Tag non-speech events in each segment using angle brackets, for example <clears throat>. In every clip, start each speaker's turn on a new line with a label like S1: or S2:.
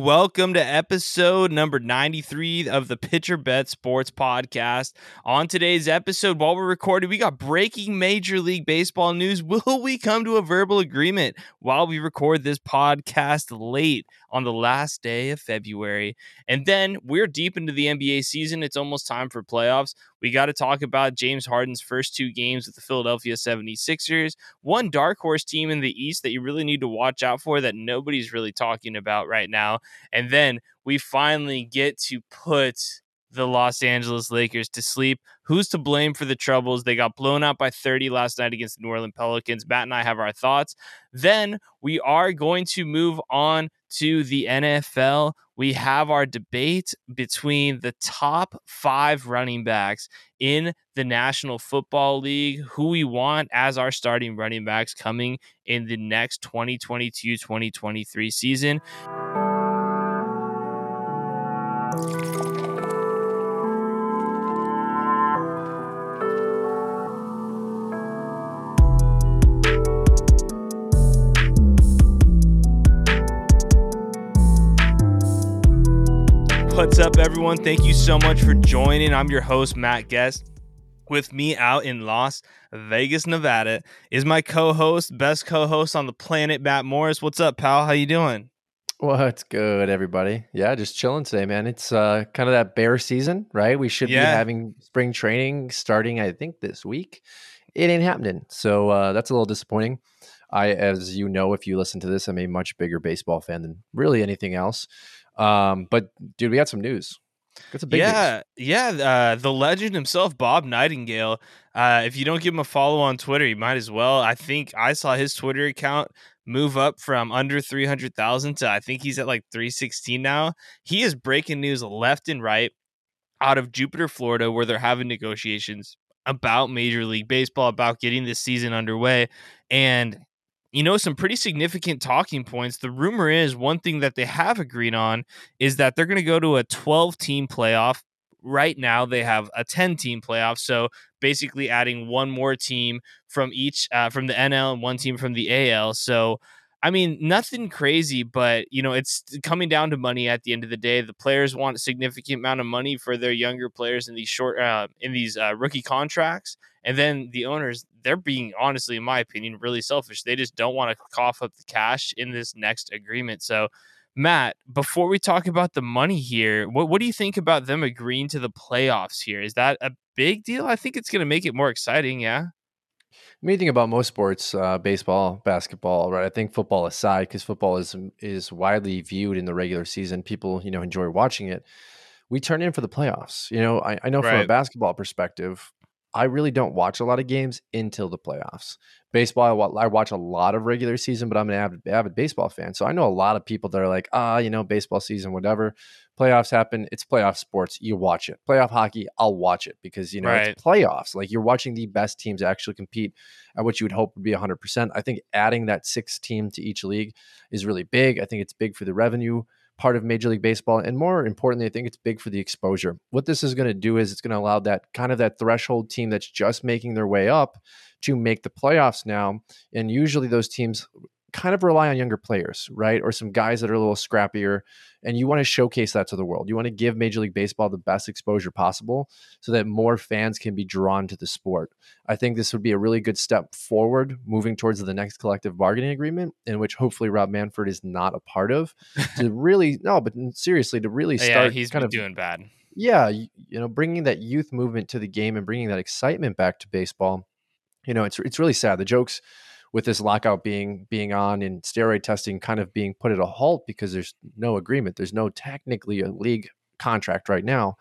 S1: Welcome to episode number 93 of the Pitcher Bet Sports Podcast. On today's episode, while we're recording, we got breaking Major League Baseball news. <laughs> Will we come to a verbal agreement while we record this podcast late on the last day of February? And then we're deep into the NBA season. It's almost time for playoffs. We got to talk about James Harden's first two games with the Philadelphia 76ers. One dark horse team in the East that you really need to watch out for that nobody's really talking about right now. And then we finally get to put the Los Angeles Lakers to sleep. Who's to blame for the troubles? They got blown out by 30 last night against the New Orleans Pelicans. Matt and I have our thoughts. Then we are going to move on to the NFL we have our debate between the top five running backs in the National Football League, who we want as our starting running backs coming in the next 2022 2023 season. What's up, everyone? Thank you so much for joining. I'm your host, Matt Guest. With me out in Las Vegas, Nevada, is my co-host, best co-host on the planet, Matt Morris. What's up, pal? How you doing?
S2: What's good, everybody? Yeah, just chilling today, man. It's uh, kind of that bear season, right? We should yeah. be having spring training starting, I think, this week. It ain't happening, so uh, that's a little disappointing. I, as you know, if you listen to this, I'm a much bigger baseball fan than really anything else. Um, but dude, we got some news.
S1: That's a big yeah, news. yeah. Uh, the legend himself, Bob Nightingale. Uh, if you don't give him a follow on Twitter, you might as well. I think I saw his Twitter account move up from under 300,000 to I think he's at like 316 now. He is breaking news left and right out of Jupiter, Florida, where they're having negotiations about Major League Baseball, about getting this season underway. And you know, some pretty significant talking points. The rumor is one thing that they have agreed on is that they're going to go to a 12 team playoff. Right now, they have a 10 team playoff. So basically, adding one more team from each, uh, from the NL and one team from the AL. So I mean, nothing crazy, but you know, it's coming down to money at the end of the day. The players want a significant amount of money for their younger players in these short, uh, in these uh, rookie contracts, and then the owners, they're being honestly, in my opinion, really selfish. They just don't want to cough up the cash in this next agreement. So, Matt, before we talk about the money here, what what do you think about them agreeing to the playoffs here? Is that a big deal? I think it's going to make it more exciting. Yeah.
S2: I mean, think about most sports, uh, baseball, basketball, right? I think football aside, because football is is widely viewed in the regular season. People, you know, enjoy watching it. We turn in for the playoffs. You know, I, I know right. from a basketball perspective, I really don't watch a lot of games until the playoffs. Baseball, I watch a lot of regular season, but I'm an avid, avid baseball fan. So I know a lot of people that are like, ah, you know, baseball season, whatever. Playoffs happen. It's playoff sports. You watch it. Playoff hockey, I'll watch it because, you know, right. it's playoffs. Like you're watching the best teams actually compete at what you would hope would be 100%. I think adding that six team to each league is really big. I think it's big for the revenue part of Major League Baseball. And more importantly, I think it's big for the exposure. What this is going to do is it's going to allow that kind of that threshold team that's just making their way up to make the playoffs now. And usually those teams kind of rely on younger players, right? Or some guys that are a little scrappier. And you want to showcase that to the world. You want to give Major League Baseball the best exposure possible so that more fans can be drawn to the sport. I think this would be a really good step forward moving towards the next collective bargaining agreement, in which hopefully Rob Manfred is not a part of. <laughs> to really, no, but seriously, to really start
S1: yeah, he's kind of doing bad.
S2: Yeah, you, you know, bringing that youth movement to the game and bringing that excitement back to baseball. You know, it's it's really sad. The jokes with this lockout being being on and steroid testing kind of being put at a halt because there's no agreement. There's no technically a league contract right now.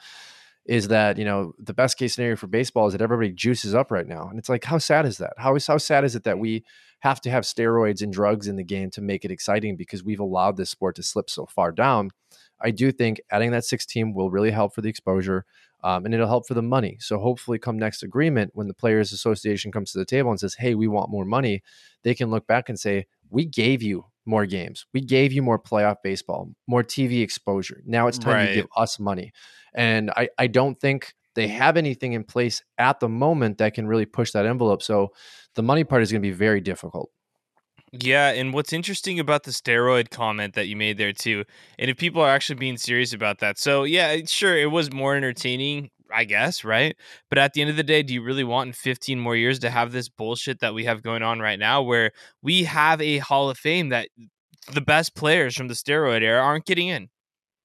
S2: Is that you know the best case scenario for baseball is that everybody juices up right now, and it's like how sad is that? How is how sad is it that we have to have steroids and drugs in the game to make it exciting because we've allowed this sport to slip so far down? I do think adding that six team will really help for the exposure um, and it'll help for the money. So hopefully, come next agreement, when the Players Association comes to the table and says, "Hey, we want more money," they can look back and say, "We gave you more games. We gave you more playoff baseball, more TV exposure. Now it's time right. to give us money." And I, I don't think they have anything in place at the moment that can really push that envelope. So the money part is going to be very difficult.
S1: Yeah, and what's interesting about the steroid comment that you made there too, and if people are actually being serious about that, so yeah, sure, it was more entertaining, I guess, right? But at the end of the day, do you really want in 15 more years to have this bullshit that we have going on right now, where we have a Hall of Fame that the best players from the steroid era aren't getting in?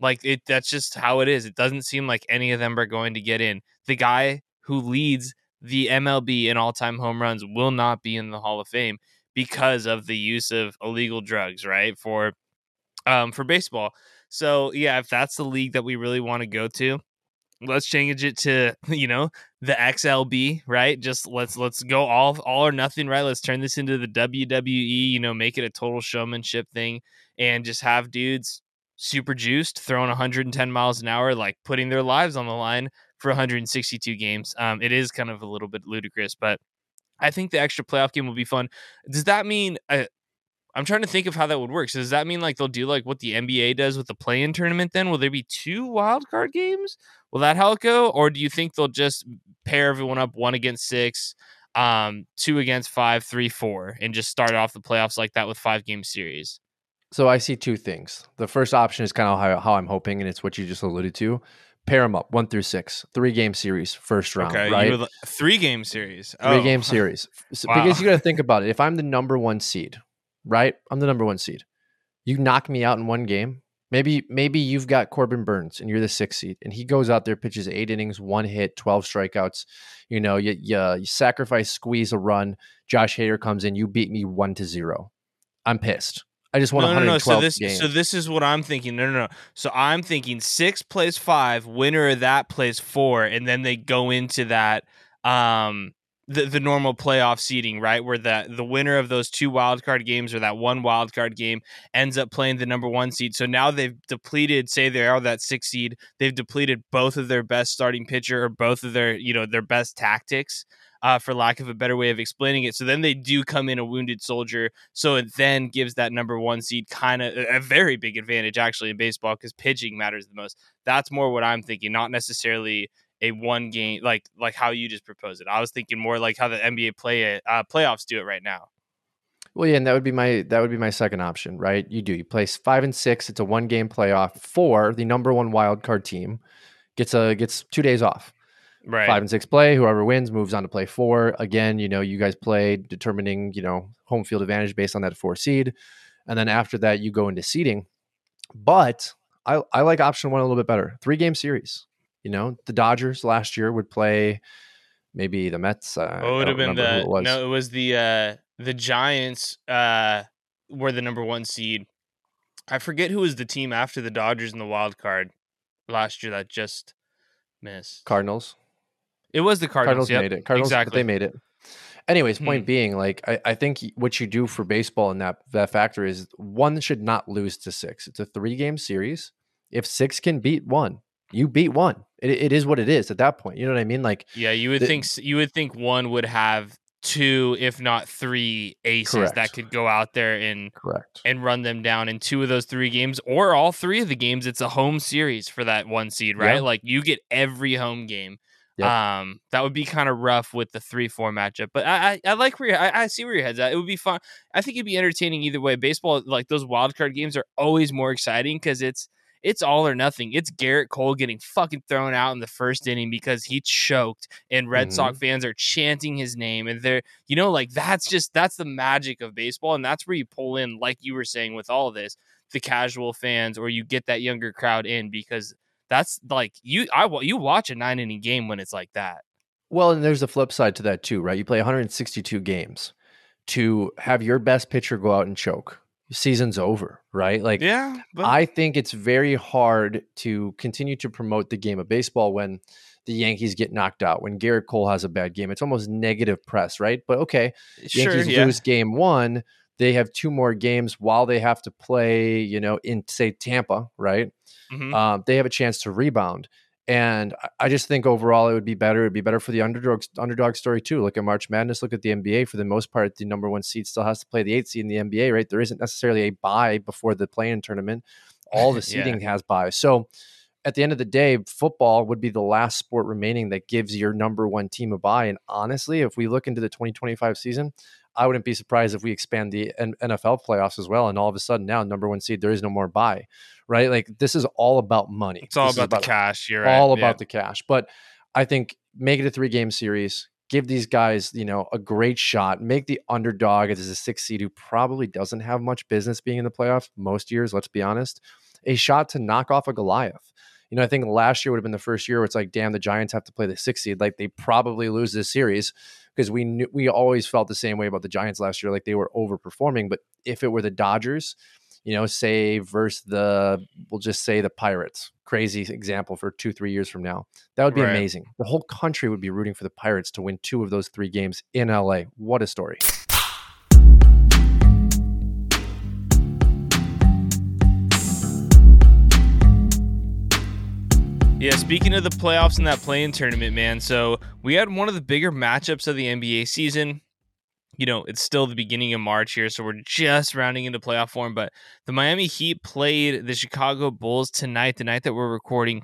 S1: Like it, that's just how it is. It doesn't seem like any of them are going to get in. The guy who leads the MLB in all-time home runs will not be in the Hall of Fame because of the use of illegal drugs, right? For um for baseball. So yeah, if that's the league that we really want to go to, let's change it to <laughs> you know the XLB, right? Just let's let's go all all or nothing, right? Let's turn this into the WWE, you know, make it a total showmanship thing, and just have dudes super juiced, throwing 110 miles an hour, like putting their lives on the line for 162 games. Um, it is kind of a little bit ludicrous, but I think the extra playoff game will be fun. Does that mean? Uh, I'm trying to think of how that would work. So does that mean like they'll do like what the NBA does with the play-in tournament? Then will there be two wild card games? Will that how it go, or do you think they'll just pair everyone up one against six, um, two against five, three, four, and just start off the playoffs like that with five game series?
S2: So I see two things. The first option is kind of how, how I'm hoping, and it's what you just alluded to pair them up one through six, three game series, first round. Okay, right?
S1: Like, three game series,
S2: three oh. game <laughs> series. Wow. Because you got to think about it. If I'm the number one seed, right? I'm the number one seed. You knock me out in one game. Maybe maybe you've got Corbin Burnes and you're the sixth seed, and he goes out there pitches eight innings, one hit, twelve strikeouts. You know, you you, you sacrifice, squeeze a run. Josh Hader comes in, you beat me one to zero. I'm pissed. I just want no, 112 no, no. So
S1: this,
S2: games.
S1: so this is what I'm thinking. No, no, no. So I'm thinking six plays five, winner of that plays four, and then they go into that um the, the normal playoff seeding, right? Where the the winner of those two wild card games or that one wild card game ends up playing the number one seed. So now they've depleted, say they are that six seed, they've depleted both of their best starting pitcher or both of their, you know, their best tactics uh, for lack of a better way of explaining it. So then they do come in a wounded soldier. So it then gives that number one seed kind of a very big advantage actually in baseball because pitching matters the most. That's more what I'm thinking, not necessarily a one game like like how you just proposed it. I was thinking more like how the NBA play it, uh, playoffs do it right now.
S2: Well, yeah, and that would be my that would be my second option, right? You do you place five and six. It's a one game playoff. for the number one wild card team gets a gets two days off.
S1: Right.
S2: Five and six play. Whoever wins moves on to play four. Again, you know, you guys play determining, you know, home field advantage based on that four seed. And then after that, you go into seeding. But I, I like option one a little bit better. Three game series. You know, the Dodgers last year would play maybe the Mets. Uh,
S1: oh, it would have been the it no, it was the uh the Giants uh were the number one seed. I forget who was the team after the Dodgers in the wild card last year that just missed.
S2: Cardinals.
S1: It was the Cardinals.
S2: Cardinals yep. made it. Cardinals, exactly. They made it. Anyways, point hmm. being, like I, I think what you do for baseball in that that factor is one should not lose to six. It's a three game series. If six can beat one, you beat one. It, it is what it is at that point. You know what I mean? Like
S1: yeah, you would the, think you would think one would have two, if not three aces correct. that could go out there and
S2: correct
S1: and run them down in two of those three games or all three of the games. It's a home series for that one seed, right? Yeah. Like you get every home game. Yep. Um, that would be kind of rough with the three four matchup, but I, I, I like where I, I see where your head's at. It would be fun. I think it'd be entertaining either way. Baseball, like those wild card games, are always more exciting because it's it's all or nothing. It's Gerrit Cole getting fucking thrown out in the first inning because he choked, and Red mm-hmm. Sox fans are chanting his name, and they're you know like that's just that's the magic of baseball, and that's where you pull in, like you were saying with all of this, the casual fans, or you get that younger crowd in because that's like you I you watch a nine inning game when it's like that.
S2: Well, and there's a flip side to that too, right? You play 162 games to have your best pitcher go out and choke. Season's over, right? Like,
S1: yeah,
S2: but- I think it's very hard to continue to promote the game of baseball when the Yankees get knocked out, when Gerrit Cole has a bad game. It's almost negative press, right? But okay, sure, Yankees yeah. lose game one. They have two more games while they have to play, you know, in say Tampa, right? mm-hmm. um, they have a chance to rebound. And I just think overall it would be better. It'd be better for the underdog underdog story too. Look at March Madness. Look at the NBA. For the most part, the number one seed still has to play the eight seed in the NBA, right? There isn't necessarily a bye before the play-in tournament. All the <laughs> seeding yeah. has byes. So at the end of the day, football would be the last sport remaining that gives your number one team a bye. And honestly, if we look into the 2025 season, I wouldn't be surprised if we expand the NFL playoffs as well. And all of a sudden now, number one seed, there is no more bye, right? Like this is all about money.
S1: It's all
S2: about,
S1: about, the cash. You're
S2: all
S1: right.
S2: about
S1: yeah.
S2: the cash. But I think make it a three game series. Give these guys, you know, a great shot. Make the underdog as a six seed who probably doesn't have much business being in the playoffs most years. Let's be honest, a shot to knock off a Goliath. You know, I think last year would have been the first year where it's like, damn, the Giants have to play the six seed. Like they probably lose this series because we knew we always felt the same way about the Giants last year, like they were overperforming. But if it were the Dodgers, you know, say versus the, we'll just say the Pirates, crazy example for two, three years from now, that would be
S1: Right.
S2: amazing. The whole country would be rooting for the Pirates to win two of those three games in LA. What a story.
S1: Yeah, speaking of the playoffs and that play-in tournament, man. So we had one of the bigger matchups of the NBA season. You know, it's still the beginning of March here, so we're just rounding into playoff form. But the Miami Heat played the Chicago Bulls tonight, the night that we're recording.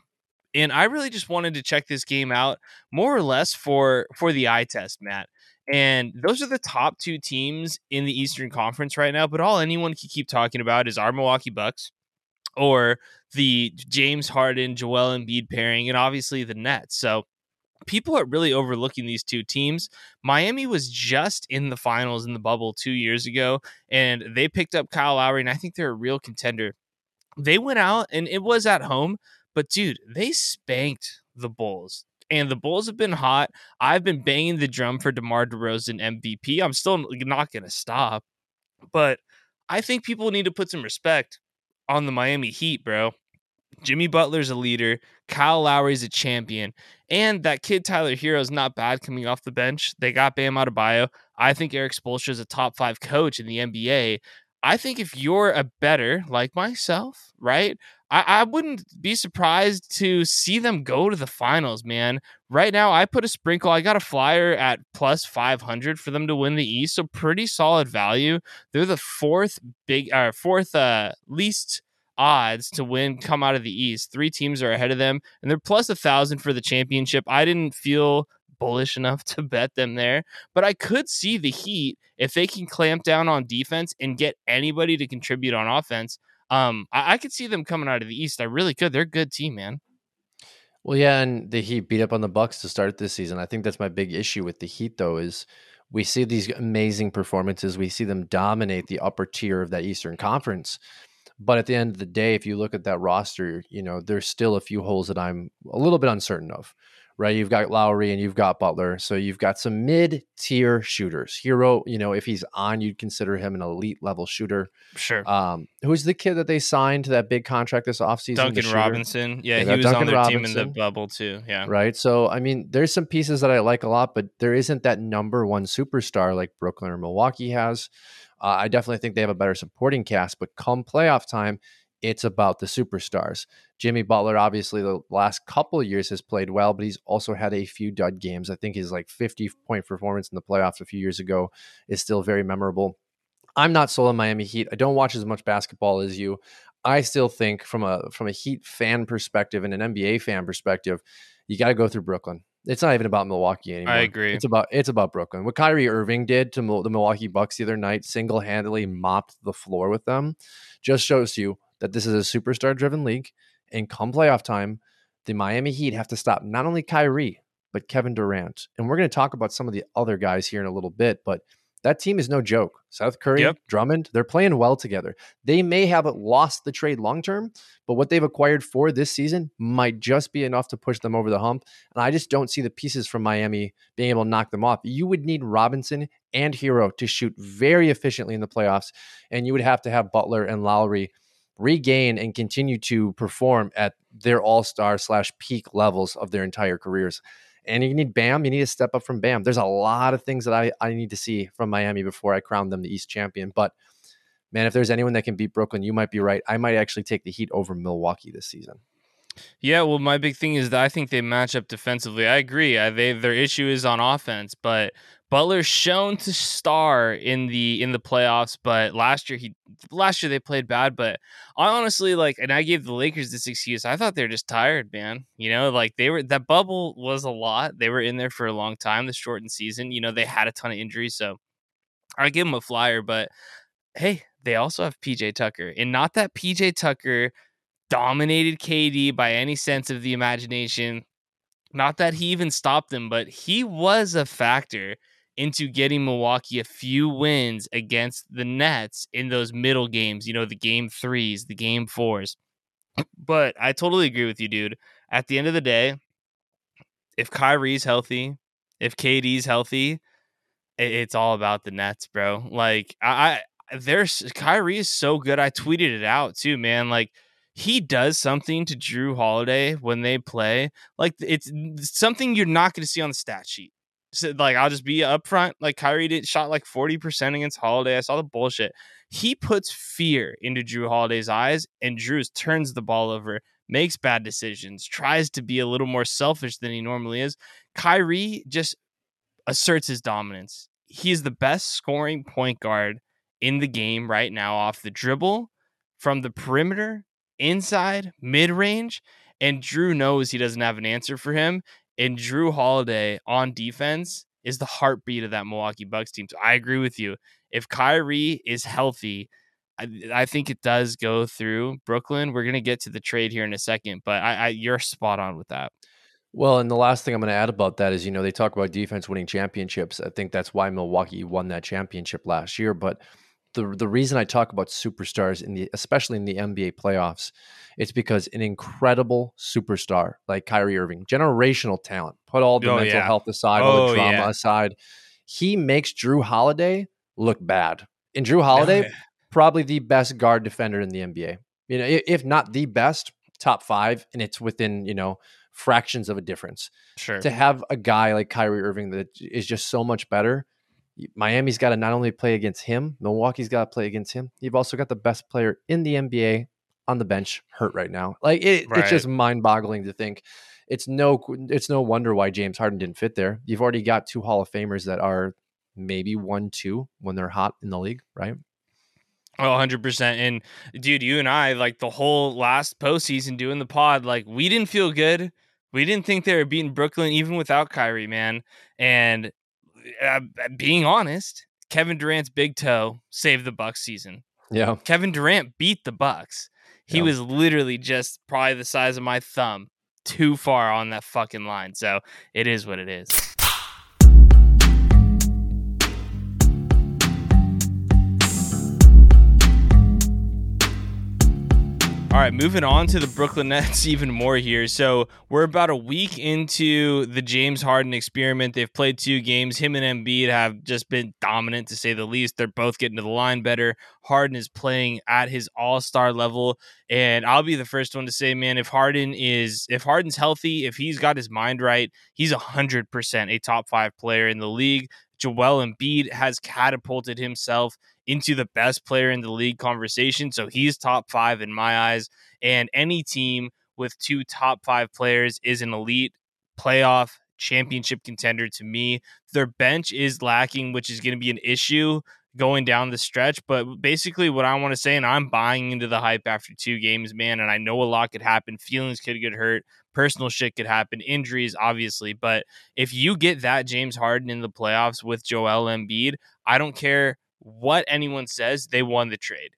S1: And I really just wanted to check this game out more or less for for the eye test, Matt. And those are the top two teams in the Eastern Conference right now. But all anyone can keep talking about is our Milwaukee Bucks or the James Harden, Joel Embiid pairing, and obviously the Nets. So people are really overlooking these two teams. Miami was just in the finals in the bubble two years ago, and they picked up Kyle Lowry, and I think they're a real contender. They went out, and it was at home, but dude, they spanked the Bulls. And the Bulls have been hot. I've been banging the drum for DeMar DeRozan MVP. I'm still not going to stop. But I think people need to put some respect on the Miami Heat, bro. Jimmy Butler's a leader. Kyle Lowry's a champion. And that kid Tyler Herro is not bad coming off the bench. They got Bam Adebayo. I think Erik Spoelstra is a top five coach in the NBA. I think if you're a bettor like myself, right? I, I wouldn't be surprised to see them go to the finals, man. Right now, I put a sprinkle. I got a flyer at plus 500 for them to win the East. So pretty solid value. They're the fourth big, uh, fourth uh, least odds to win come out of the East. Three teams are ahead of them, and they're plus a thousand for the championship. I didn't feel bullish enough <laughs> to bet them there, but I could see the Heat if they can clamp down on defense and get anybody to contribute on offense. Um, I, I could see them coming out of the East. I really could. They're a good team, man.
S2: Well, yeah, and the Heat beat up on the Bucks to start this season. I think that's my big issue with the Heat, though, is we see these amazing performances. We see them dominate the upper tier of that Eastern Conference. But at the end of the day, if you look at that roster, you know, there's still a few holes that I'm a little bit uncertain of, right? You've got Lowry and you've got Butler. So you've got some mid tier shooters. Herro, you know, if he's on, you'd consider him an elite level shooter.
S1: Sure.
S2: Um, who's the kid that they signed to that big contract this offseason?
S1: Duncan? Robinson. Yeah, he was on
S2: Duncan
S1: their team in the bubble too. Yeah.
S2: right? So, I mean, there's some pieces that I like a lot, but there isn't that number one superstar like Brooklyn or Milwaukee has. Uh, I definitely think they have a better supporting cast, but come playoff time, it's about the superstars. Jimmy Butler, obviously, the last couple years has played well, but he's also had a few dud games. I think his like 50 point performance in the playoffs a few years ago is still very memorable. I'm not sold on Miami Heat. I don't watch as much basketball as you. I still think from a from a Heat fan perspective and an NBA fan perspective, you got to go through Brooklyn. It's not even about Milwaukee anymore.
S1: I agree.
S2: It's about it's about Brooklyn. What Kyrie Irving did to the Milwaukee Bucks the other night, single handedly mopped the floor with them, just shows you that this is a superstar driven league. And come playoff time, the Miami Heat have to stop not only Kyrie but Kevin Durant. And we're going to talk about some of the other guys here in a little bit, but that team is no joke. Seth Curry,
S1: Yep.
S2: Drummond, they're playing well together. They may have lost the trade long term, but what they've acquired for this season might just be enough to push them over the hump. And I just don't see the pieces from Miami being able to knock them off. You would need Robinson and Herro to shoot very efficiently in the playoffs, and you would have to have Butler and Lowry regain and continue to perform at their all star slash peak levels of their entire careers. And you need Bam. You need to step up from Bam. There's a lot of things that I, I need to see from Miami before I crown them the East champion. But man, if there's anyone that can beat Brooklyn, you might be right. I might actually take the Heat over Milwaukee this season.
S1: Yeah, well, my big thing is that I think they match up defensively. I agree. I, they their issue is on offense, but Butler's shown to star in the in the playoffs. But last year he last year they played bad. But I honestly like, and I gave the Lakers this excuse. I thought they're just tired, man. You know, like they were that bubble was a lot. They were in there for a long time. The shortened season, you know, they had a ton of injuries, so I give them a flyer, but hey, they also have PJ Tucker. And not that PJ Tucker dominated KD by any sense of the imagination. Not that he even stopped them, but he was a factor into getting Milwaukee a few wins against the Nets in those middle games, you know, the game threes, the game fours. <clears throat> But I totally agree with you, dude. At the end of the day, if Kyrie's healthy, if KD's healthy, it's all about the Nets, bro. Like I, I there's Kyrie is so good. I tweeted it out too, man. Like he does something to Jrue Holiday when they play. Like it's something you're not going to see on the stat sheet. So, like I'll just be upfront. Like Kyrie did shot like 40% against Holiday. I saw the bullshit. He puts fear into Jrue Holiday's eyes, and Jrue turns the ball over, makes bad decisions, tries to be a little more selfish than he normally is. Kyrie just asserts his dominance. He is the best scoring point guard in the game right now off the dribble, from the perimeter, inside, mid range. And Jrue knows he doesn't have an answer for him. And Jrue Holiday on defense is the heartbeat of that Milwaukee Bucks team. So I agree with you. If Kyrie is healthy, I, I think it does go through Brooklyn. We're gonna get to the trade here in a second, but I, I you're spot on with that.
S2: Well, and the last thing I'm going to add about that is, you know, they talk about defense winning championships. I think that's why Milwaukee won that championship last year. But the the reason I talk about superstars in the especially in the NBA playoffs, it's because an incredible superstar like Kyrie Irving, generational talent, put all the oh, mental yeah. health aside, oh, all the oh, drama yeah. aside, he makes Jrue Holiday look bad. And Jrue <laughs> oh, Holiday, oh, yeah. probably the best guard defender in the NBA. You know, if not the best, top five, and it's within you know fractions of a difference.
S1: Sure.
S2: To have a guy like Kyrie Irving that is just so much better Miami's got to not only play against him, Milwaukee's got to play against him. You've also got the best player in the NBA on the bench hurt right now. Like it, right. it's just mind-boggling to think. It's no it's no wonder why James Harden didn't fit there. You've already got two Hall of Famers that are maybe one two when they're hot in the league, right?
S1: Oh, 100%. And dude, you and I, like the whole last postseason doing the pod, like we didn't feel good. We didn't think they were beating Brooklyn even without Kyrie, man. And uh, being honest, Kevin Durant's big toe saved the Bucks season.
S2: Yeah.
S1: Kevin Durant beat the Bucks. He yeah. was literally just probably the size of my thumb too far on that fucking line. So it is what it is. All right, moving on to the Brooklyn Nets <laughs> even more here. So we're about a week into the James Harden experiment. They've played two games. Him and Embiid have just been dominant to say the least. They're both getting to the line better. Harden is playing at his all-star level. And I'll be the first one to say, man, if Harden is if Harden's healthy, if he's got his mind right, he's hundred percent a top five player in the league. Joel Embiid has catapulted himself into the best player in the league conversation. So he's top five in my eyes. And any team with two top five players is an elite playoff championship contender to me. Their bench is lacking, which is going to be an issue going down the stretch. But basically, what I want to say, and I'm buying into the hype after two games, man. And I know a lot could happen. Feelings could get hurt. Personal shit could happen. Injuries, obviously. But if you get that James Harden in the playoffs with Joel Embiid, I don't care what anyone says, they won the trade.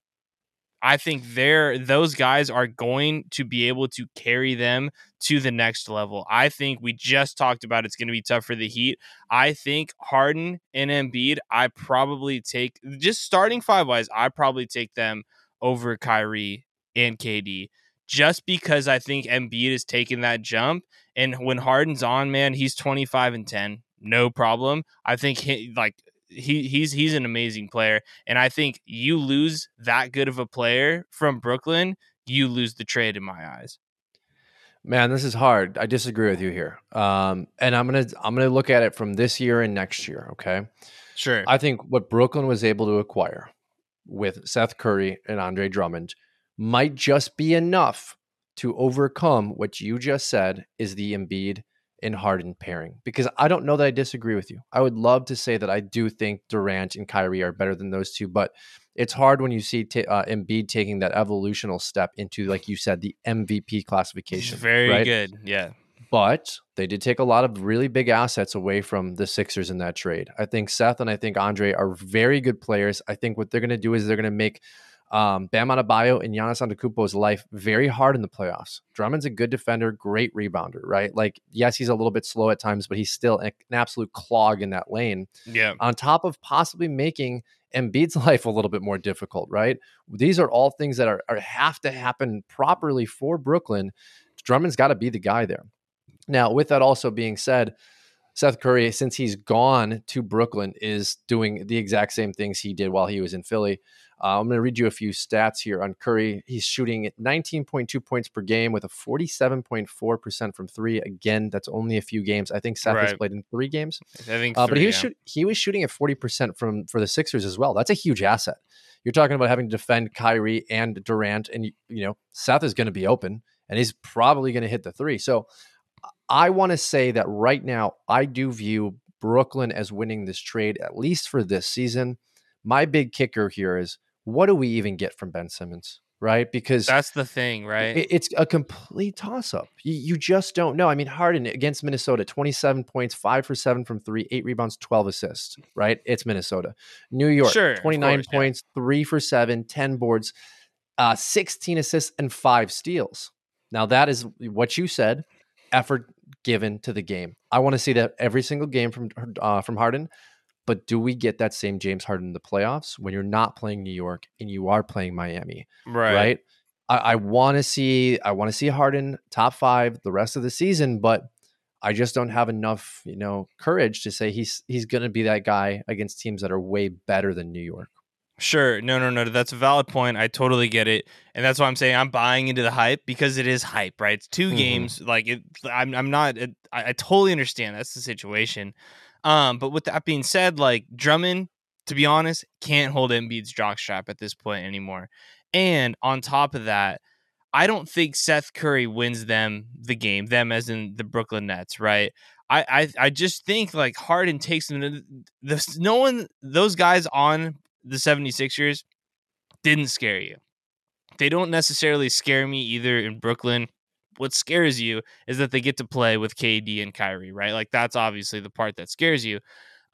S1: I think they're those guys are going to be able to carry them to the next level. I think we just talked about it's going to be tough for the Heat. I think Harden and Embiid, I probably take just starting five wise, I probably take them over Kyrie and KD just because I think Embiid is taking that jump. And when Harden's on, man, he's 25 and 10, no problem. I think he, like he he's he's an amazing player, and I think you lose that good of a player from Brooklyn, you lose the trade in my eyes.
S2: Man, this is hard. I disagree with you here. Um, and I'm gonna I'm gonna look at it from this year and next year. Okay,
S1: sure.
S2: I think what Brooklyn was able to acquire with Seth Curry and Andre Drummond might just be enough to overcome what you just said is the Embiid in Harden pairing because I don't know that I disagree with you. I would love to say that I do think Durant and Kyrie are better than those two, but it's hard when you see t- uh, Embiid taking that evolutional step into, like you said, the MVP classification.
S1: Very right? good. Yeah.
S2: But they did take a lot of really big assets away from the Sixers in that trade. I think Seth and I think Andre are very good players. I think what they're going to do is they're going to make um, Bam Adebayo and Giannis Antetokounmpo's life very hard in the playoffs. Drummond's a good defender, great rebounder, right? Like, yes, he's a little bit slow at times, but he's still an absolute clog in that lane.
S1: Yeah.
S2: On top of possibly making Embiid's <laughs> life a little bit more difficult, right? These are all things that are, are have to happen properly for Brooklyn. Drummond's got to be the guy there. Now, with that also being said, Seth Curry, since he's gone to Brooklyn, is doing the exact same things he did while he was in Philly. Uh, I'm going to read you a few stats here on Curry. He's shooting 19.2 points per game with a 47.4% from three. Again, that's only a few games. I think Seth right. has played in three games.
S1: I think,
S2: uh,
S1: three,
S2: but he was
S1: yeah.
S2: shoot, he was shooting at 40% from for the Sixers as well. That's a huge asset. You're talking about having to defend Kyrie and Durant, and you know Seth is going to be open, and he's probably going to hit the three. So I want to say that right now, I do view Brooklyn as winning this trade at least for this season. My big kicker here is what do we even get from Ben Simmons? Right, because
S1: that's the thing, right?
S2: It, it's a complete toss-up. You, you, just don't know. I mean, Harden against Minnesota, twenty-seven points, five for seven from three, eight rebounds, twelve assists. Right, it's Minnesota. New York,
S1: sure,
S2: twenty-nine
S1: course,
S2: points, yeah. three for seven, 10 boards, uh, sixteen assists, and five steals. Now that is what you said. Effort given to the game. I want to see that every single game from uh, from Harden. But do we get that same James Harden in the playoffs when you're not playing New York and you are playing Miami?
S1: Right.
S2: Right. I, I want to see I want to see Harden top five the rest of the season, but I just don't have enough, you know, courage to say he's he's going to be that guy against teams that are way better than New York.
S1: Sure. No, no, no. That's a valid point. I totally get it. And that's why I'm saying I'm buying into the hype because it is hype, right? It's 2 mm-hmm. games. Like it, I'm, I'm not, it, I, I totally understand that's the situation. Um, but with that being said, like Drummond, to be honest, can't hold Embiid's jockstrap at this point anymore. And on top of that, I don't think Seth Curry wins them the game, them as in the Brooklyn Nets, right? I I, I just think like Harden takes them to the, no one those guys on the 76ers didn't scare you. They don't necessarily scare me either in Brooklyn what scares you is that they get to play with KD and Kyrie, right? Like that's obviously the part that scares you.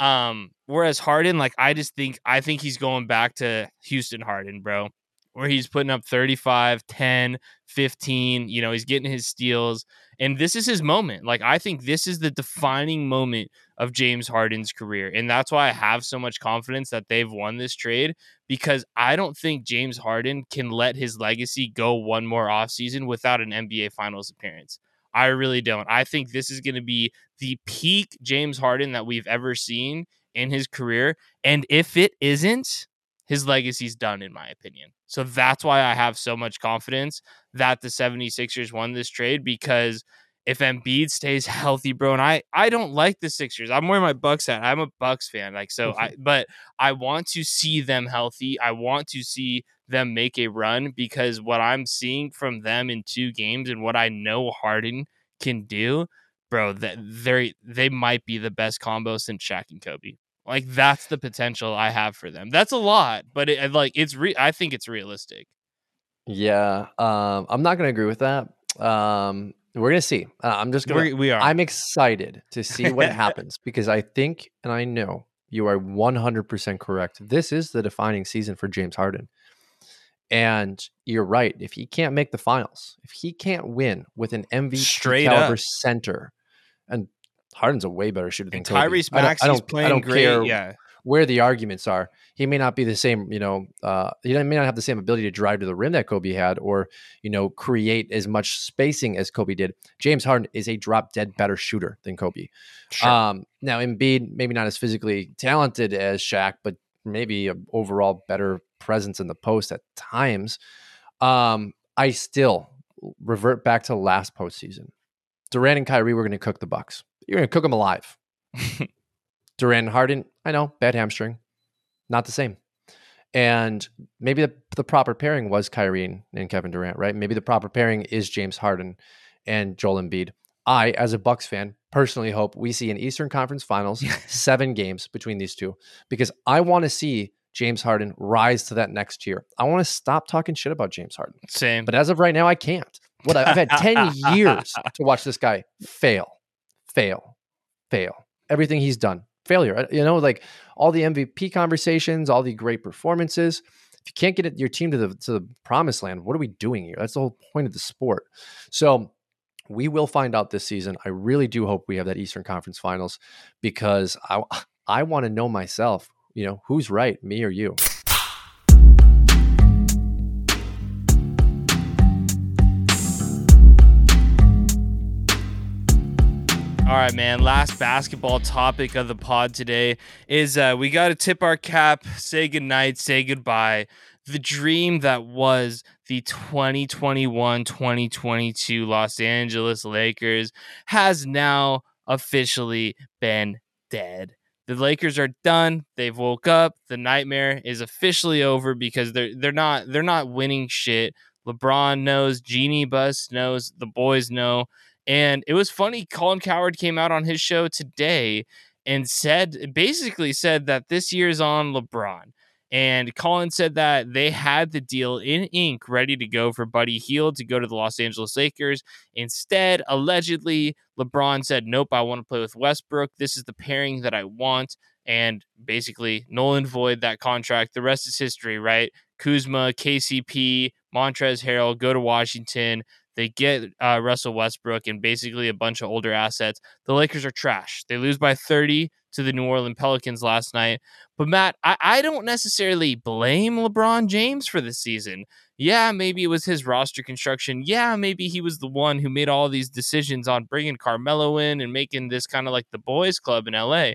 S1: Um, whereas Harden, like I just think I think he's going back to Houston Harden, bro, where he's putting up 35, 10, 15, you know, he's getting his steals. And this is his moment. Like I think this is the defining moment of James Harden's career. And that's why I have so much confidence that they've won this trade because I don't think James Harden can let his legacy go one more offseason without an NBA Finals appearance. I really don't. I think this is going to be the peak James Harden that we've ever seen in his career. And if it isn't, his legacy's done, in my opinion. So that's why I have so much confidence that the 76ers won this trade because if Embiid stays <laughs> healthy, bro, and I I don't like the Sixers. I'm wearing my Bucks hat. I'm a Bucks fan. Like so I mm-hmm. but I want to see them healthy. I want to see them make a run because what I'm seeing from them in two games and what I know Harden can do, bro, that they they might be the best combo since Shaq and Kobe. Like that's the potential I have for them. That's a lot, but it, like it's re- I think it's realistic.
S2: Yeah, um, I'm not going to agree with that. Um, we're gonna see. Uh, I'm just gonna.
S1: We're, we are.
S2: I'm excited to see what <laughs> happens because I think and I know you are 100% correct. This is the defining season for James Harden. And you're right. If he can't make the finals, if he can't win with an MVP
S1: Straight
S2: caliber
S1: up.
S2: center, and Harden's a way better shooter than
S1: And
S2: Kobe.
S1: Tyrese
S2: I don't- I don't,
S1: playing
S2: I don't
S1: great.
S2: care
S1: Yeah,
S2: where the arguments are. He may not be the same, you know, uh, he may not have the same ability to drive to the rim that Kobe had or, you know, create as much spacing as Kobe did. James Harden is a drop dead better shooter than Kobe.
S1: sure.
S2: Um, now, Embiid, maybe not as physically talented as Shaq, but maybe a overall better presence in the post at times. Um, I still revert back to last postseason. Durant and Kyrie were going to cook the Bucks. You're going to cook them alive. <laughs> Durant and Harden, I know, bad hamstring, not the same. And maybe the, the proper pairing was Kyrie and, and Kevin Durant, right? Maybe the proper pairing is James Harden and Joel Embiid. I, as a Bucks fan, personally hope we see an Eastern Conference Finals, <laughs> seven games between these two, because I want to see James Harden rise to that next tier. I want to stop talking shit about James Harden.
S1: Same.
S2: But as of right now, I can't What I've had 10 <laughs> years to watch this guy fail, fail, fail. Everything he's done, failure. Uh, you know, like all the MVP conversations, all the great performances. If you can't get your team to the to the promised land, what are we doing here? That's the whole point of the sport. So we will find out this season. I really do hope we have that Eastern Conference Finals because I I want to know myself. You know, who's right, me or you?
S1: All right, man. Last basketball topic of the pod today is uh, we got to tip our cap, say goodnight, say goodbye. The dream that was the 2021 2022 Los Angeles Lakers has now officially been dead. The Lakers are done. They've woke up. The nightmare is officially over because they're they're not they're not winning shit. LeBron knows, Jeanie Buss knows, the boys know and it was funny. Colin Cowherd came out on his show today and said, basically said that this year's on LeBron. And Colin said that they had the deal in ink ready to go for Buddy Hield to go to the Los Angeles Lakers. Instead, allegedly, LeBron said, Nope, I want to play with Westbrook. This is the pairing that I want. And basically, Nolan void that contract. The rest is history, right? Kuzma, KCP, Montrezl Harrell go to Washington. They get uh, Russell Westbrook and basically a bunch of older assets. The Lakers are trash. They lose by 30 to the New Orleans Pelicans last night. But Matt, I, I don't necessarily blame LeBron James for this season. Yeah, maybe it was his roster construction. Yeah, maybe he was the one who made all these decisions on bringing Carmelo in and making this kind of like the boys' club in LA.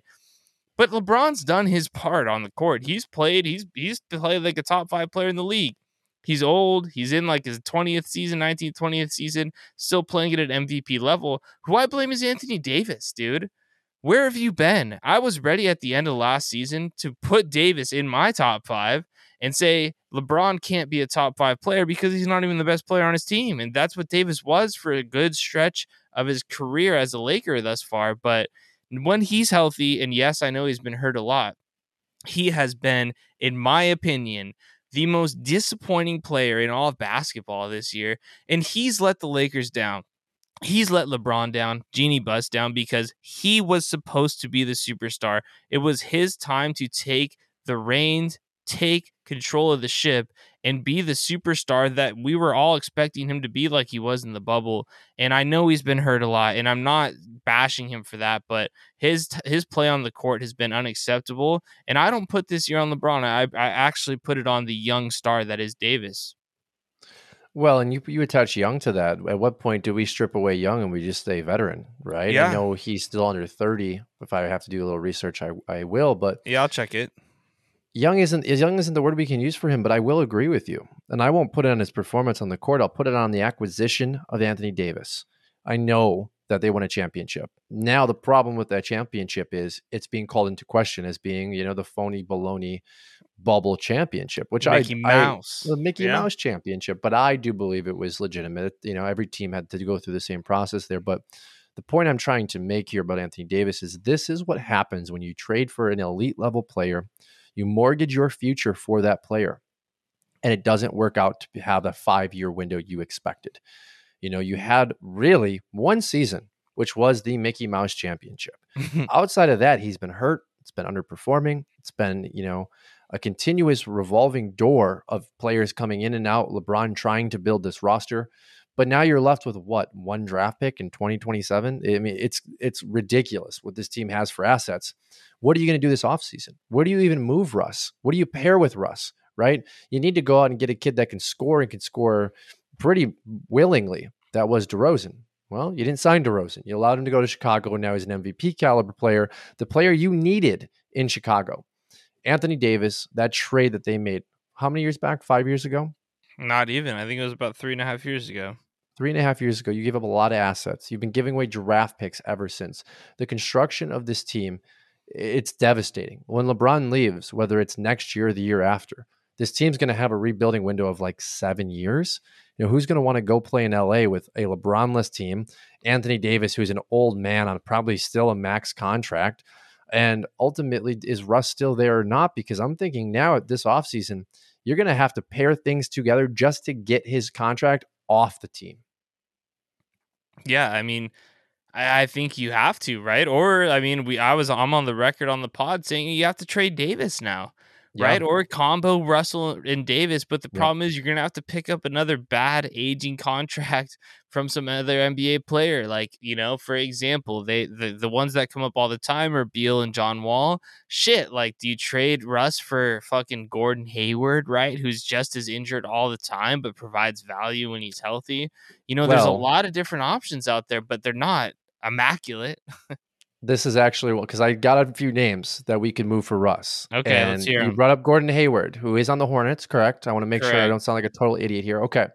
S1: But LeBron's done his part on the court. He's played. He's he's played like a top five player in the league. He's old. He's in like his 20th season, 19th, 20th season, still playing at an MVP level. Who I blame is Anthony Davis, dude. Where have you been? I was ready at the end of last season to put Davis in my top five and say LeBron can't be a top five player because he's not even the best player on his team. And that's what Davis was for a good stretch of his career as a Laker thus far. But when he's healthy, and yes, I know he's been hurt a lot, he has been, in my opinion, the most disappointing player in all of basketball this year, and he's let the Lakers down. He's let LeBron down, Jeanie Buss down because he was supposed to be the superstar. It was his time to take the reins, take control of the ship, and be the superstar that we were all expecting him to be like he was in the bubble. And I know he's been hurt a lot and I'm not bashing him for that, but his his play on the court has been unacceptable and I don't put this year on LeBron. I I actually put it on the young star that is Davis.
S2: Well, and you you attach Young to that. At what point do we strip away Young and we just stay veteran, right?
S1: Yeah.
S2: I know he's still under 30. If I have to do a little research, I, I will, but
S1: Yeah, I'll check it
S2: young isn't as young isn't the word we can use for him, but I will agree with you. And I won't put it on his performance on the court. I'll put it on the acquisition of Anthony Davis. I know that they won a championship. Now the problem with that championship is it's being called into question as being, you know, the phony baloney bubble championship, which
S1: Mickey
S2: I
S1: Mouse.
S2: I, the Mickey
S1: Yeah.
S2: Mouse championship. But I do believe it was legitimate. You know, every team had to go through the same process there. But the point I'm trying to make here about Anthony Davis is this is what happens when you trade for an elite level player you mortgage your future for that player, and it doesn't work out to have a five year window you expected. You know, you had really one season, which was the Mickey Mouse Championship. <laughs> Outside of that, he's been hurt. It's been underperforming. It's been, you know, a continuous revolving door of players coming in and out. LeBron trying to build this roster. But now you're left with what one draft pick in 2027. I mean, it's it's ridiculous what this team has for assets. What are you going to do this offseason? Where do you even move Russ? What do you pair with Russ? Right? You need to go out and get a kid that can score and can score pretty willingly. That was DeRozan. Well, you didn't sign DeRozan. You allowed him to go to Chicago, and now he's an MVP caliber player, the player you needed in Chicago. Anthony Davis, that trade that they made, how many years back? Five years ago?
S1: Not even. I think it was about three and a half years ago.
S2: Three and a half years ago, you gave up a lot of assets. You've been giving away draft picks ever since. The construction of this team, it's devastating. When LeBron leaves, whether it's next year or the year after, this team's going to have a rebuilding window of like seven years. You know, who's going to want to go play in LA with a LeBronless team? Anthony Davis, who's an old man on probably still a max contract. And ultimately, is Russ still there or not? Because I'm thinking now at this offseason, you're going to have to pair things together just to get his contract off the team.
S1: Yeah, I mean, I, I think you have to, right? Or I mean, we I was I'm on the record on the pod saying you have to trade Davis now.
S2: Yeah.
S1: Right or combo Russell and Davis, but the
S2: Yeah.
S1: problem is you're gonna have to pick up another bad aging contract <laughs> from some other NBA player. Like you know, for example, they the the ones that come up all the time are Beal and John Wall. Shit, like do you trade Russ for fucking Gordon Hayward, right? Who's just as injured all the time but provides value when he's healthy. You know, there's a lot of different options out there, but they're not immaculate. <laughs>
S2: This is actually because I got a few names that we could move for Russ.
S1: Okay,
S2: and
S1: let's hear
S2: you
S1: 'em.
S2: brought up Gordon Hayward, who is on the Hornets, correct? I want to make sure I don't sound like a total idiot here. Okay,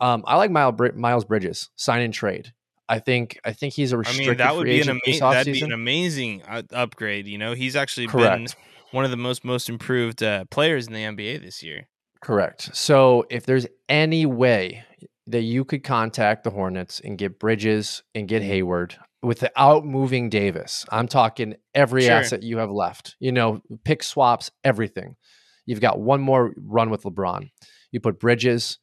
S2: um, I like Miles, Bri- Miles Bridges, sign and trade. I think I think he's a restricted
S1: mean, that would
S2: free
S1: be an amazing that'd be an amazing upgrade. You know, he's actually been
S2: Correct.
S1: one of the most most improved uh, players in the NBA this year.
S2: Correct. So if there's any way that you could contact the Hornets and get Bridges and get Hayward without moving Davis, I'm talking every
S1: Sure.
S2: asset you have left. You know, pick swaps, everything. You've got one more run with LeBron. You put Bridges,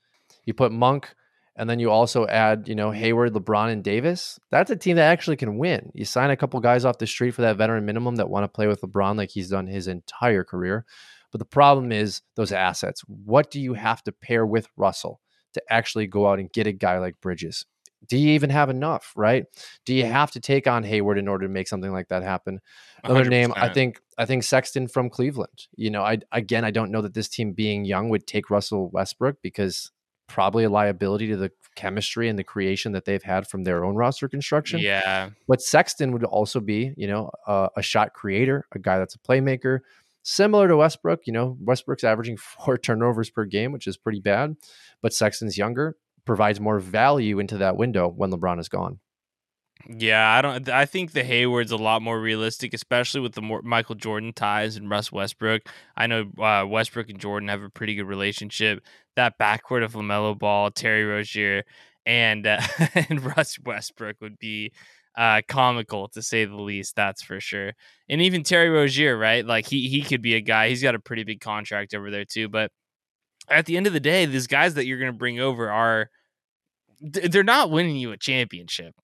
S2: you put Monk, and then you also add, you know, Hayward, LeBron, and Davis. That's a team that actually can win. You sign a couple guys off the street for that veteran minimum that want to play with LeBron like he's done his entire career. But the problem is those assets. What do you have to pair with Russell to actually go out and get a guy like Bridges? Do you even have enough, right? Do you have to take on Hayward in order to make something like that happen? Another name, I think, I think Sexton from Cleveland. You know, I again, I don't know that this team being young would take Russell Westbrook because probably a liability to the chemistry and the creation that they've had from their own roster construction.
S1: Yeah,
S2: But Sexton would also be, you know, uh, a shot creator, a guy that's a playmaker, similar to Westbrook. You know, Westbrook's averaging <laughs> four turnovers per game, which is pretty bad. But Sexton's younger, provides more value into that window when LeBron is gone.
S1: yeah. I don't. I think the Hayward's a lot more realistic, especially with the more Michael Jordan ties and Russ Westbrook. I know uh, Westbrook and Jordan have a pretty good relationship. That backcourt of LaMelo Ball, Terry Rozier, and uh, <laughs> and Russ Westbrook would be uh, comical to say the least. That's for sure. And even Terry Rozier, right? Like he he could be a guy. He's got a pretty big contract over there too. But at the end of the day, these guys that you're going to bring over are they're not winning you a championship.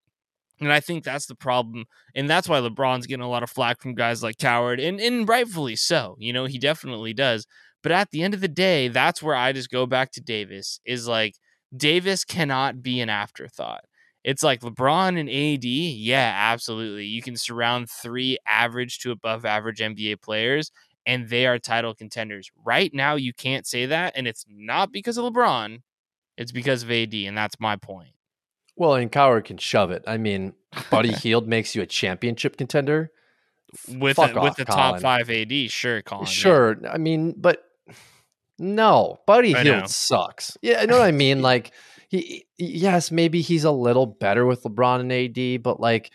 S1: And I think that's the problem. And that's why LeBron's getting a lot of flack from guys like Cowherd, and, and rightfully so. You know, he definitely does. But at the end of the day, that's where I just go back to Davis is like, Davis cannot be an afterthought. It's like LeBron and AD, yeah, absolutely. You can surround three average to above average NBA players, and they are title contenders. Right now, you can't say that. And it's not because of LeBron, it's because of AD. And that's my point.
S2: Well, and Cowherd can shove it. I mean, Buddy <laughs> Hield makes you a championship contender.
S1: with
S2: Fuck
S1: a, with
S2: off,
S1: the top five AD, sure, Colin. yeah.
S2: Sure. I mean, but no, Buddy
S1: I know.
S2: Sucks. Yeah, I know what I mean. <laughs> Like he, yes, maybe he's a little better with LeBron and AD, but like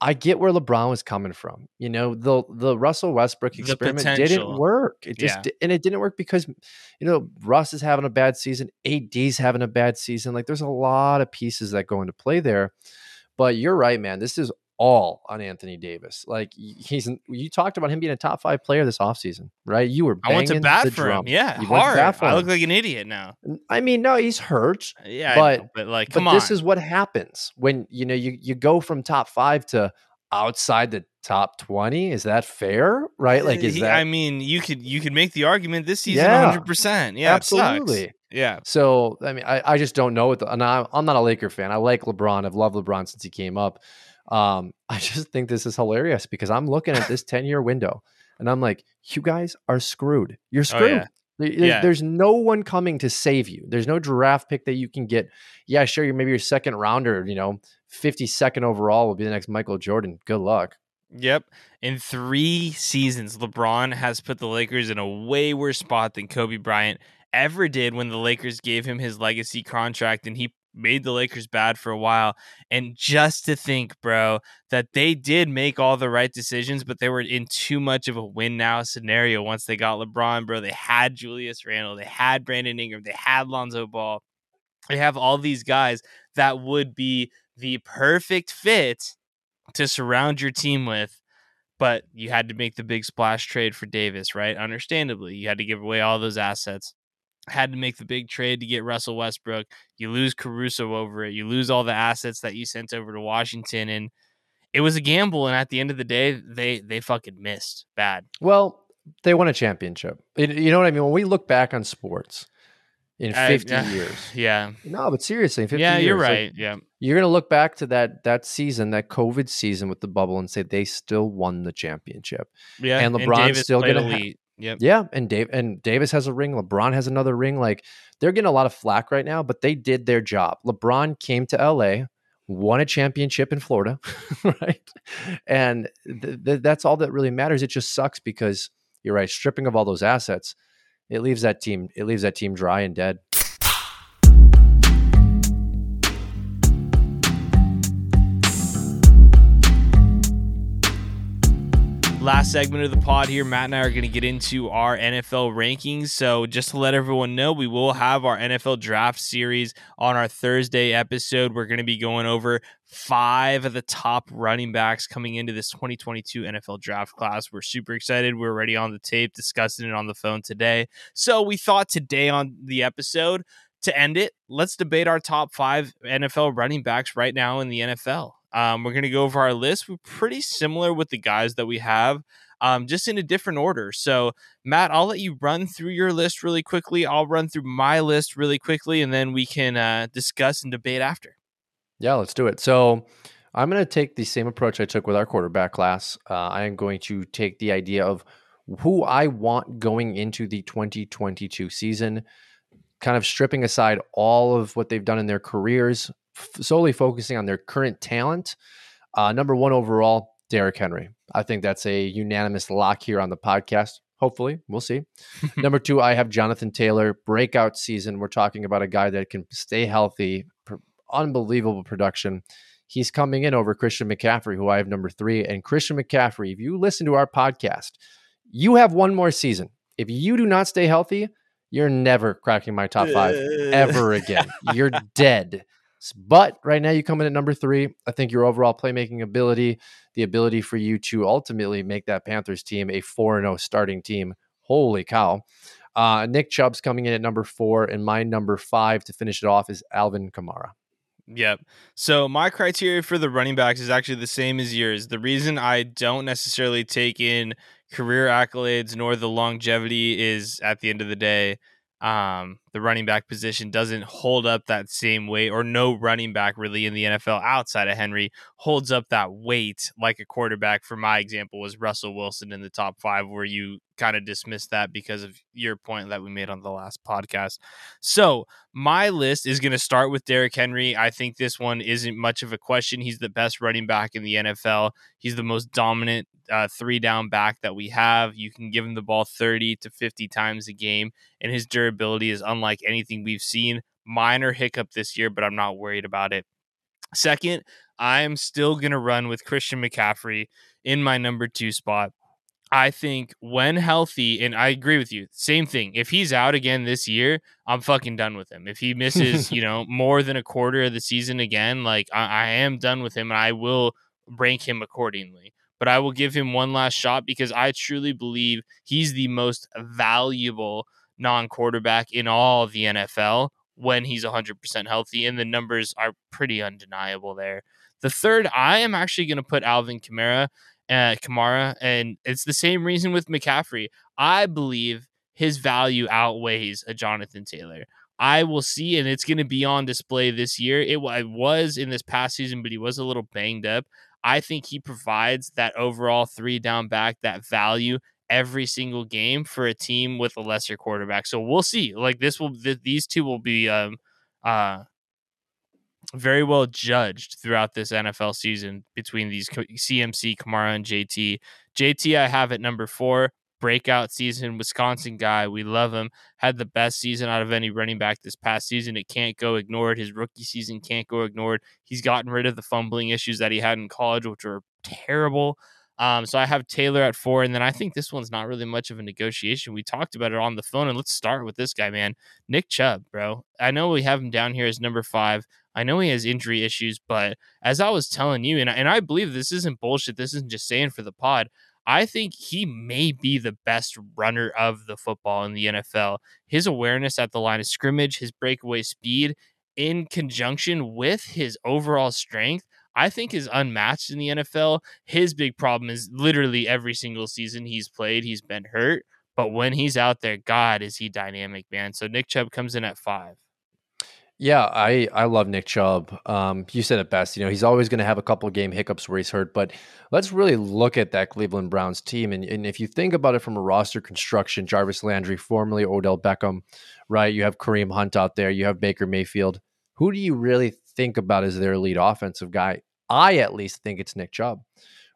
S2: I get where LeBron was coming from. You know, the the Russell Westbrook experiment didn't work. It just
S1: Yeah.
S2: and it didn't work because you know Russ is having a bad season, AD's having a bad season. Like there's a lot of pieces that go into play there. But you're right, man. This is all on Anthony Davis. Like he's you talked about him being a top five player this offseason, right? You were
S1: I went to bat
S2: the
S1: for
S2: drum.
S1: him. Yeah,
S2: You
S1: hard. I look
S2: him.
S1: like an idiot now.
S2: I mean, no, he's hurt.
S1: Uh, yeah,
S2: But-
S1: know, but like,
S2: But
S1: come on.
S2: this is what happens when you know you you go from top five to outside the top twenty. Is that fair? Right? Like, uh, is
S1: He-
S2: that
S1: I mean, you could you could make the argument this season,
S2: Yeah.
S1: hundred percent. Yeah, it sucks.
S2: absolutely?
S1: Yeah,
S2: So I mean, I, I just don't know. What the, and I, I'm not a Laker fan. I like LeBron. I've loved LeBron since he came up. Um, <laughs> I just think this is hilarious because I'm looking at this <laughs> 10 year window and I'm like, you guys are screwed. You're
S1: Oh,
S2: screwed.
S1: yeah.
S2: There's,
S1: Yeah.
S2: there's no one coming to save you. There's no draft pick that you can get. Yeah, sure. You're maybe your second rounder, you know, 52nd overall will be the next Michael Jordan. Good luck.
S1: Yep. In three seasons, LeBron has put the Lakers in a way worse spot than Kobe Bryant ever did when the Lakers gave him his legacy contract and he made the Lakers bad for a while. And just to think, bro, that they did make all the right decisions, but they were in too much of a win now scenario once they got LeBron, bro. They had Julius Randle, they had Brandon Ingram, they had Lonzo Ball. They have all these guys that would be the perfect fit to surround your team with. But you had to make the big splash trade for Davis, right? Understandably, you had to give away all those assets. Had to make the big trade to get Russell Westbrook. You lose Caruso over it. You lose all the assets that you sent over to Washington, and it was a gamble. And at the end of the day, they they fucking missed bad.
S2: Well, they won a championship. you know what I mean? When we look back on sports in 50 uh, years. <laughs>
S1: Yeah.
S2: No, but seriously, in 50
S1: yeah,
S2: years,
S1: you're right. Like, yeah.
S2: You're going to look back to that that season, that COVID season with the bubble and say they still won the championship.
S1: Yeah.
S2: And LeBron's and still going to
S1: Yep.
S2: Yeah, and Dave and Davis has a ring. LeBron has another ring. Like they're getting a lot of flack right now, but they did their job. LeBron came to LA, won a championship in Florida, <laughs> right? And th- th- that's all that really matters. It just sucks because you're right. Stripping of all those assets, it leaves that team. It leaves that team dry and dead.
S1: Last segment of the pod here, Matt and I are going to get into our NFL rankings. So, just to let everyone know, we will have our NFL draft series on our Thursday episode. We're going to be going over five of the top running backs coming into this 2022 NFL draft class. We're super excited. We're already on the tape discussing it on the phone today. So, we thought today on the episode, to end it, let's debate our top five NFL running backs right now in the NFL. Um, we're going to go over our list. We're pretty similar with the guys that we have, um, just in a different order. So, Matt, I'll let you run through your list really quickly. I'll run through my list really quickly, and then we can uh, discuss and debate after.
S2: Yeah, let's do it. So, I'm going to take the same approach I took with our quarterback class. Uh, I am going to take the idea of who I want going into the 2022 season, kind of stripping aside all of what they've done in their careers, solely focusing on their current talent. Uh, number one overall, Derrick Henry. I think that's a unanimous lock here on the podcast. Hopefully, we'll see. <laughs> number two, I have Jonathan Taylor, breakout season. We're talking about a guy that can stay healthy, pr- unbelievable production. He's coming in over Christian McCaffrey, who I have number three. And Christian McCaffrey, if you listen to our podcast, you have one more season. If you do not stay healthy, you're never cracking my top five <laughs> ever again. You're dead. But right now, you come in at number three. I think your overall playmaking ability, the ability for you to ultimately make that Panthers team a 4 0 starting team. Holy cow. Uh, Nick Chubb's coming in at number four, and my number five to finish it off is Alvin Kamara.
S1: Yep. So my criteria for the running backs is actually the same as yours. The reason I don't necessarily take in career accolades nor the longevity is at the end of the day, um, the running back position doesn't hold up that same weight, or no running back really in the NFL outside of Henry holds up that weight like a quarterback. For my example, was Russell Wilson in the top five, where you kind of dismissed that because of your point that we made on the last podcast. So my list is going to start with Derrick Henry. I think this one isn't much of a question. He's the best running back in the NFL. He's the most dominant uh, three down back that we have. You can give him the ball 30 to 50 times a game, and his durability is unlike unlike anything we've seen. Minor hiccup this year, but I'm not worried about it. Second, I'm still going to run with Christian McCaffrey in my number two spot. I think when healthy, and I agree with you, same thing. If he's out again this year, I'm fucking done with him. If he misses, you <laughs> know, more than a quarter of the season again, like I, I am done with him and I will rank him accordingly. But I will give him one last shot because I truly believe he's the most valuable non quarterback in all of the NFL when he's 100% healthy, and the numbers are pretty undeniable there. The third, I am actually going to put Alvin Kamara, uh, Kamara, and it's the same reason with McCaffrey. I believe his value outweighs a Jonathan Taylor. I will see, and it's going to be on display this year. It, it was in this past season, but he was a little banged up. I think he provides that overall three down back, that value every single game for a team with a lesser quarterback. So we'll see. Like this will th- these two will be um uh very well judged throughout this NFL season between these CMC, Kamara, and JT. JT, I have at number four. Breakout season, Wisconsin guy. We love him. Had the best season out of any running back this past season. It can't go ignored. His rookie season can't go ignored. He's gotten rid of the fumbling issues that he had in college, which were terrible. Um, so I have Taylor at four, and then I think this one's not really much of a negotiation. We talked about it on the phone, and let's start with this guy, man, Nick Chubb, bro. I know we have him down here as number five. I know he has injury issues, but as I was telling you, and and I believe this isn't bullshit. This isn't just saying for the pod. I think he may be the best runner of the football in the NFL. His awareness at the line of scrimmage, his breakaway speed, in conjunction with his overall strength, I think is unmatched in the NFL. His big problem is literally every single season he's played, he's been hurt. But when he's out there, God, is he dynamic, man. So Nick Chubb comes in at five.
S2: Yeah, I I love Nick Chubb. Um, you said it best. You know, he's always going to have a couple game hiccups where he's hurt, but let's really look at that Cleveland Browns team. And, and if you think about it from a roster construction, Jarvis Landry, formerly Odell Beckham, right? You have Kareem Hunt out there. You have Baker Mayfield. Who do you really think about as their lead offensive guy? I at least think it's Nick Chubb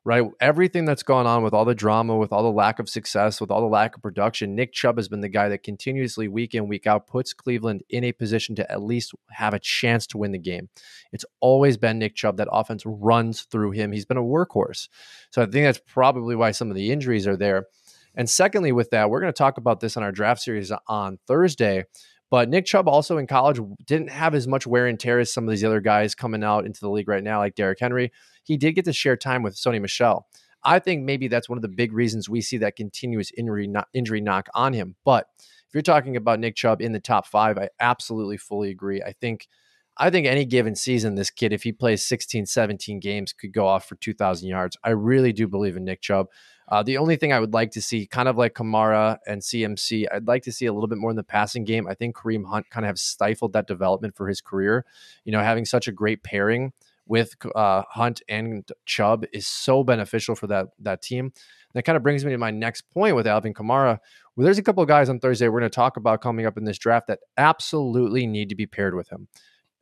S2: right? Everything that's gone on with all the drama, with all the lack of success, with all the lack of production, Nick Chubb has been the guy that continuously, week in, week out, puts Cleveland in a position to at least have a chance to win the game. It's always been Nick Chubb. That offense runs through him. He's been a workhorse. So I think that's probably why some of the injuries are there. And secondly, with that, we're going to talk about this on our draft series on Thursday. But Nick Chubb also in college didn't have as much wear and tear as some of these other guys coming out into the league right now, like Derrick Henry. He did get to share time with Sony Michel. I think maybe that's one of the big reasons we see that continuous injury, injury knock on him. But if you're talking about Nick Chubb in the top five, I absolutely fully agree. I think I think any given season, this kid, if he plays 16, 17 games, could go off for 2,000 yards. I really do believe in Nick Chubb. Uh, the only thing I would like to see, kind of like Kamara and CMC, I'd like to see a little bit more in the passing game. I think Kareem Hunt kind of have stifled that development for his career. You know, having such a great pairing with uh, Hunt and Chubb is so beneficial for that that team. And that kind of brings me to my next point with Alvin Kamara. Well, there's a couple of guys on Thursday we're going to talk about coming up in this draft that absolutely need to be paired with him.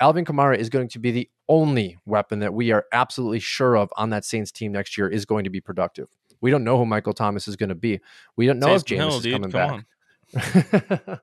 S2: Alvin Kamara is going to be the only weapon that we are absolutely sure of on that Saints team next year is going to be productive. We don't know who Michael Thomas is going to be. We don't know Taysom if James Hill, is coming back.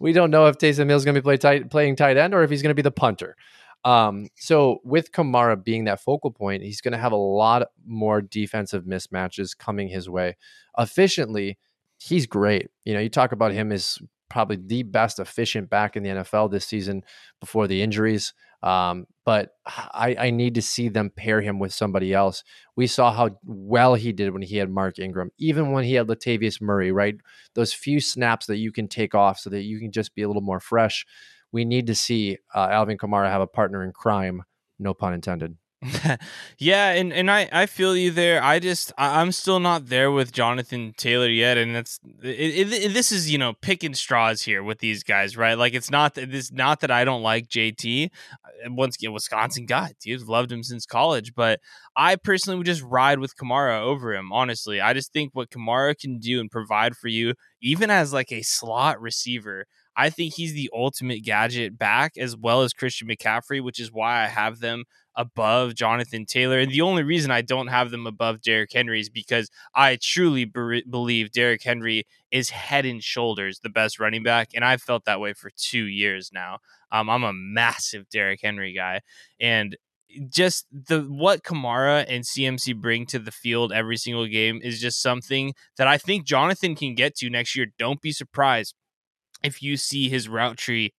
S2: we don't know if Taysom Hill is going <laughs> to be play tight, playing tight end or if he's going to be the punter. Um, so with Kamara being that focal point, he's going to have a lot more defensive mismatches coming his way. Efficiently, he's great. You know, you talk about him as probably the best efficient back in the NFL this season before the injuries. Um, but I, I, need to see them pair him with somebody else. We saw how well he did when he had Mark Ingram, even when he had Latavius Murray, right? Those few snaps that you can take off so that you can just be a little more fresh. We need to see uh, Alvin Kamara have a partner in crime, no pun intended. <laughs>
S1: yeah, and, and I, I feel you there. I just I, am still not there with Jonathan Taylor yet, and that's it, it, this is you know picking straws here with these guys, right? Like it's not that this not that I don't like JT. Uh, once again, Wisconsin guy, dude, loved him since college, but I personally would just ride with Kamara over him. Honestly, I just think what Kamara can do and provide for you, even as like a slot receiver. I think he's the ultimate gadget back as well as Christian McCaffrey, which is why I have them above Jonathan Taylor. And the only reason I don't have them above Derrick Henry is because I truly be- believe Derrick Henry is head and shoulders the best running back. And I've felt that way for two years now. Um, I'm a massive Derrick Henry guy. And just the what Kamara and CMC bring to the field every single game is just something that I think Jonathan can get to next year. Don't be surprised if you see his route tree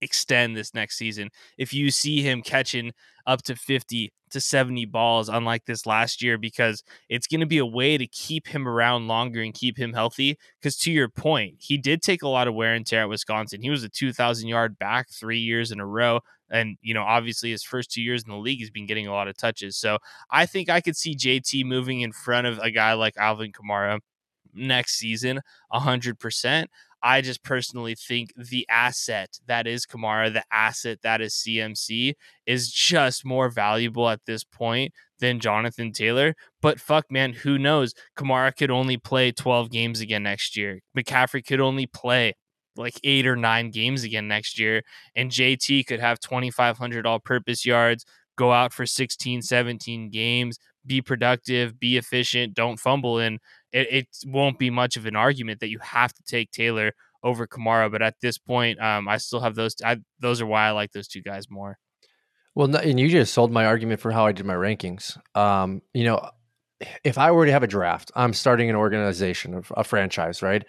S1: extend this next season. If you see him catching up to 50 to 70 balls, unlike this last year, because it's going to be a way to keep him around longer and keep him healthy. Because to your point, he did take a lot of wear and tear at Wisconsin. He was a 2,000 yard back three years in a row. And, you know, obviously his first two years in the league, he's been getting a lot of touches. So I think I could see JT moving in front of a guy like Alvin Kamara next season 100%. I just personally think the asset that is Kamara, the asset that is CMC, is just more valuable at this point than Jonathan Taylor. But fuck, man, who knows? Kamara could only play 12 games again next year. McCaffrey could only play like eight or nine games again next year. And JT could have 2,500 all purpose yards, go out for 16, 17 games, be productive, be efficient, don't fumble. And it, it won't be much of an argument that you have to take Taylor over Kamara. But at this point, um, I still have those. I, those are why I like those two guys more.
S2: Well, and you just sold my argument for how I did my rankings. Um, you know, if I were to have a draft, I'm starting an organization, of a franchise, right?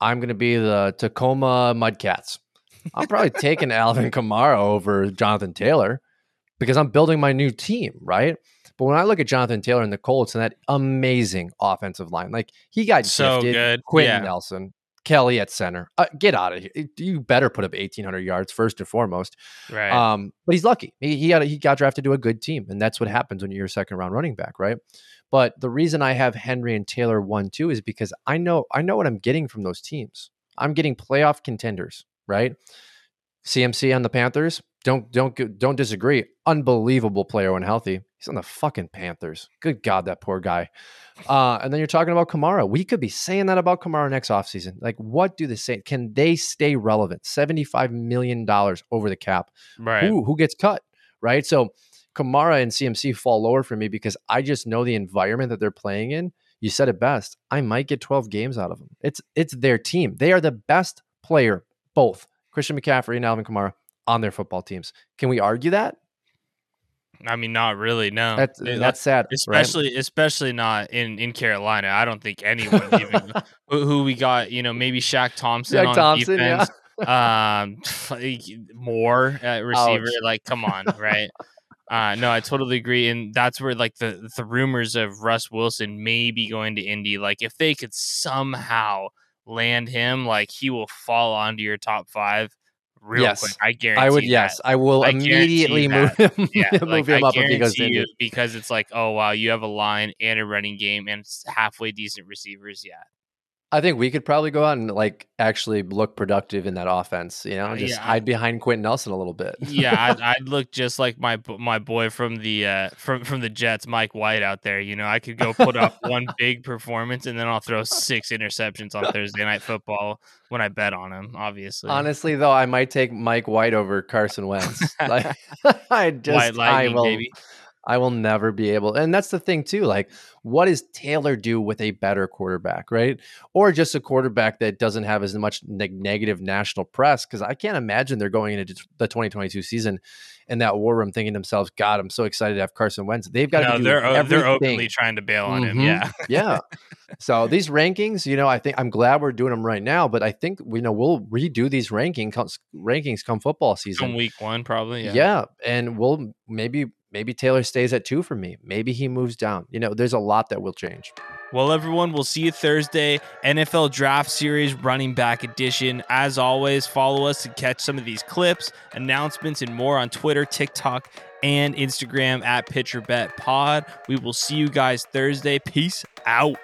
S2: I'm going to be the Tacoma Mudcats. I'm probably taking <laughs> Alvin Kamara over Jonathan Taylor because I'm building my new team, right? But when I look at Jonathan Taylor and the Colts and that amazing offensive line, like he got
S1: So
S2: gifted
S1: good.
S2: Quenton
S1: Yeah.
S2: Nelson, Kelly at center. Uh, get out of here! You better put up 1,800 yards first and foremost.
S1: Right.
S2: Um, but he's lucky. He he, got, he got drafted to a good team, and that's what happens when you're a second round running back, right? But the reason I have Henry and Taylor one two is because I know I know what I'm getting from those teams. I'm getting playoff contenders, right? CMC on the Panthers. Don't don't don't disagree. Unbelievable player when healthy. He's on the fucking Panthers. Good God, that poor guy. Uh, and then you're talking about Kamara. We could be saying that about Kamara next offseason. Like, what do they say? Can they stay relevant? $75 million over the cap
S1: right.
S2: who who gets cut, right? So Kamara and CMC fall lower for me because I just know the environment that they're playing in. You said it best. I might get 12 games out of them. It's it's their team. They are the best player, both Christian McCaffrey and Alvin Kamara on their football teams. Can we argue that?
S1: I mean, not really. No.
S2: That's that's sad. right?
S1: especially especially not in in Carolina. I don't think anyone even <laughs> who, who we got. You know, maybe Shaq Thompson
S2: Jack
S1: on
S2: Thompson, yeah. <laughs>
S1: um, like, more at receiver.
S2: Ouch.
S1: Like, come on, right? Uh, no, I totally agree, and that's where like the the rumors of Russ Wilson maybe going to Indy. Like, if they could somehow land him, like he will fall onto your top five real
S2: Yes.
S1: quick. I guarantee.
S2: I would
S1: that.
S2: yes, I will
S1: I
S2: immediately move him, <laughs>
S1: Yeah,
S2: move
S1: like,
S2: him
S1: I
S2: up if he goes to Indy.
S1: because it's like, oh wow, you have a line and a running game and halfway decent receivers. Yeah,
S2: I think we could probably go out and like actually look productive in that offense. You know,
S1: Uh,
S2: just
S1: yeah,
S2: hide behind Quenton Nelson a little bit. <laughs>
S1: yeah, I'd, I'd look just like my my boy from the uh, from from the Jets, Mike White, out there. You know, I could go put up one <laughs> big performance and then I'll throw six interceptions on Thursday night football when I bet on him. Obviously,
S2: Honestly, though, I might take Mike White over Carson Wentz. <laughs> like, I just,
S1: White
S2: I will,
S1: baby.
S2: I will never be able. And that's the thing too. Like, what does Taylor do with a better quarterback, right? Or just a quarterback that doesn't have as much neg- negative national press? Because I can't imagine they're going into the 2022 season in that war room thinking to themselves, "God, I'm so excited to have Carson Wentz." They've got to
S1: No,
S2: do
S1: they're o- they're openly trying to bail on him.
S2: Mhm.
S1: Yeah, <laughs>
S2: yeah. So these rankings, you know, I think I'm glad we're doing them right now, but I think we know we'll redo these ranking rankings come football season.
S1: week one probably.
S2: Yeah.
S1: Yeah.
S2: and we'll maybe maybe Taylor stays at two for me. Maybe he moves down. You know, there's a lot that will change.
S1: Well, everyone, we'll see you Thursday. NFL Draft Series Running Back Edition. As always, follow us to catch some of these clips, announcements, and more on Twitter, TikTok, and Instagram at PitcherBetPod. We will see you guys Thursday. Peace out.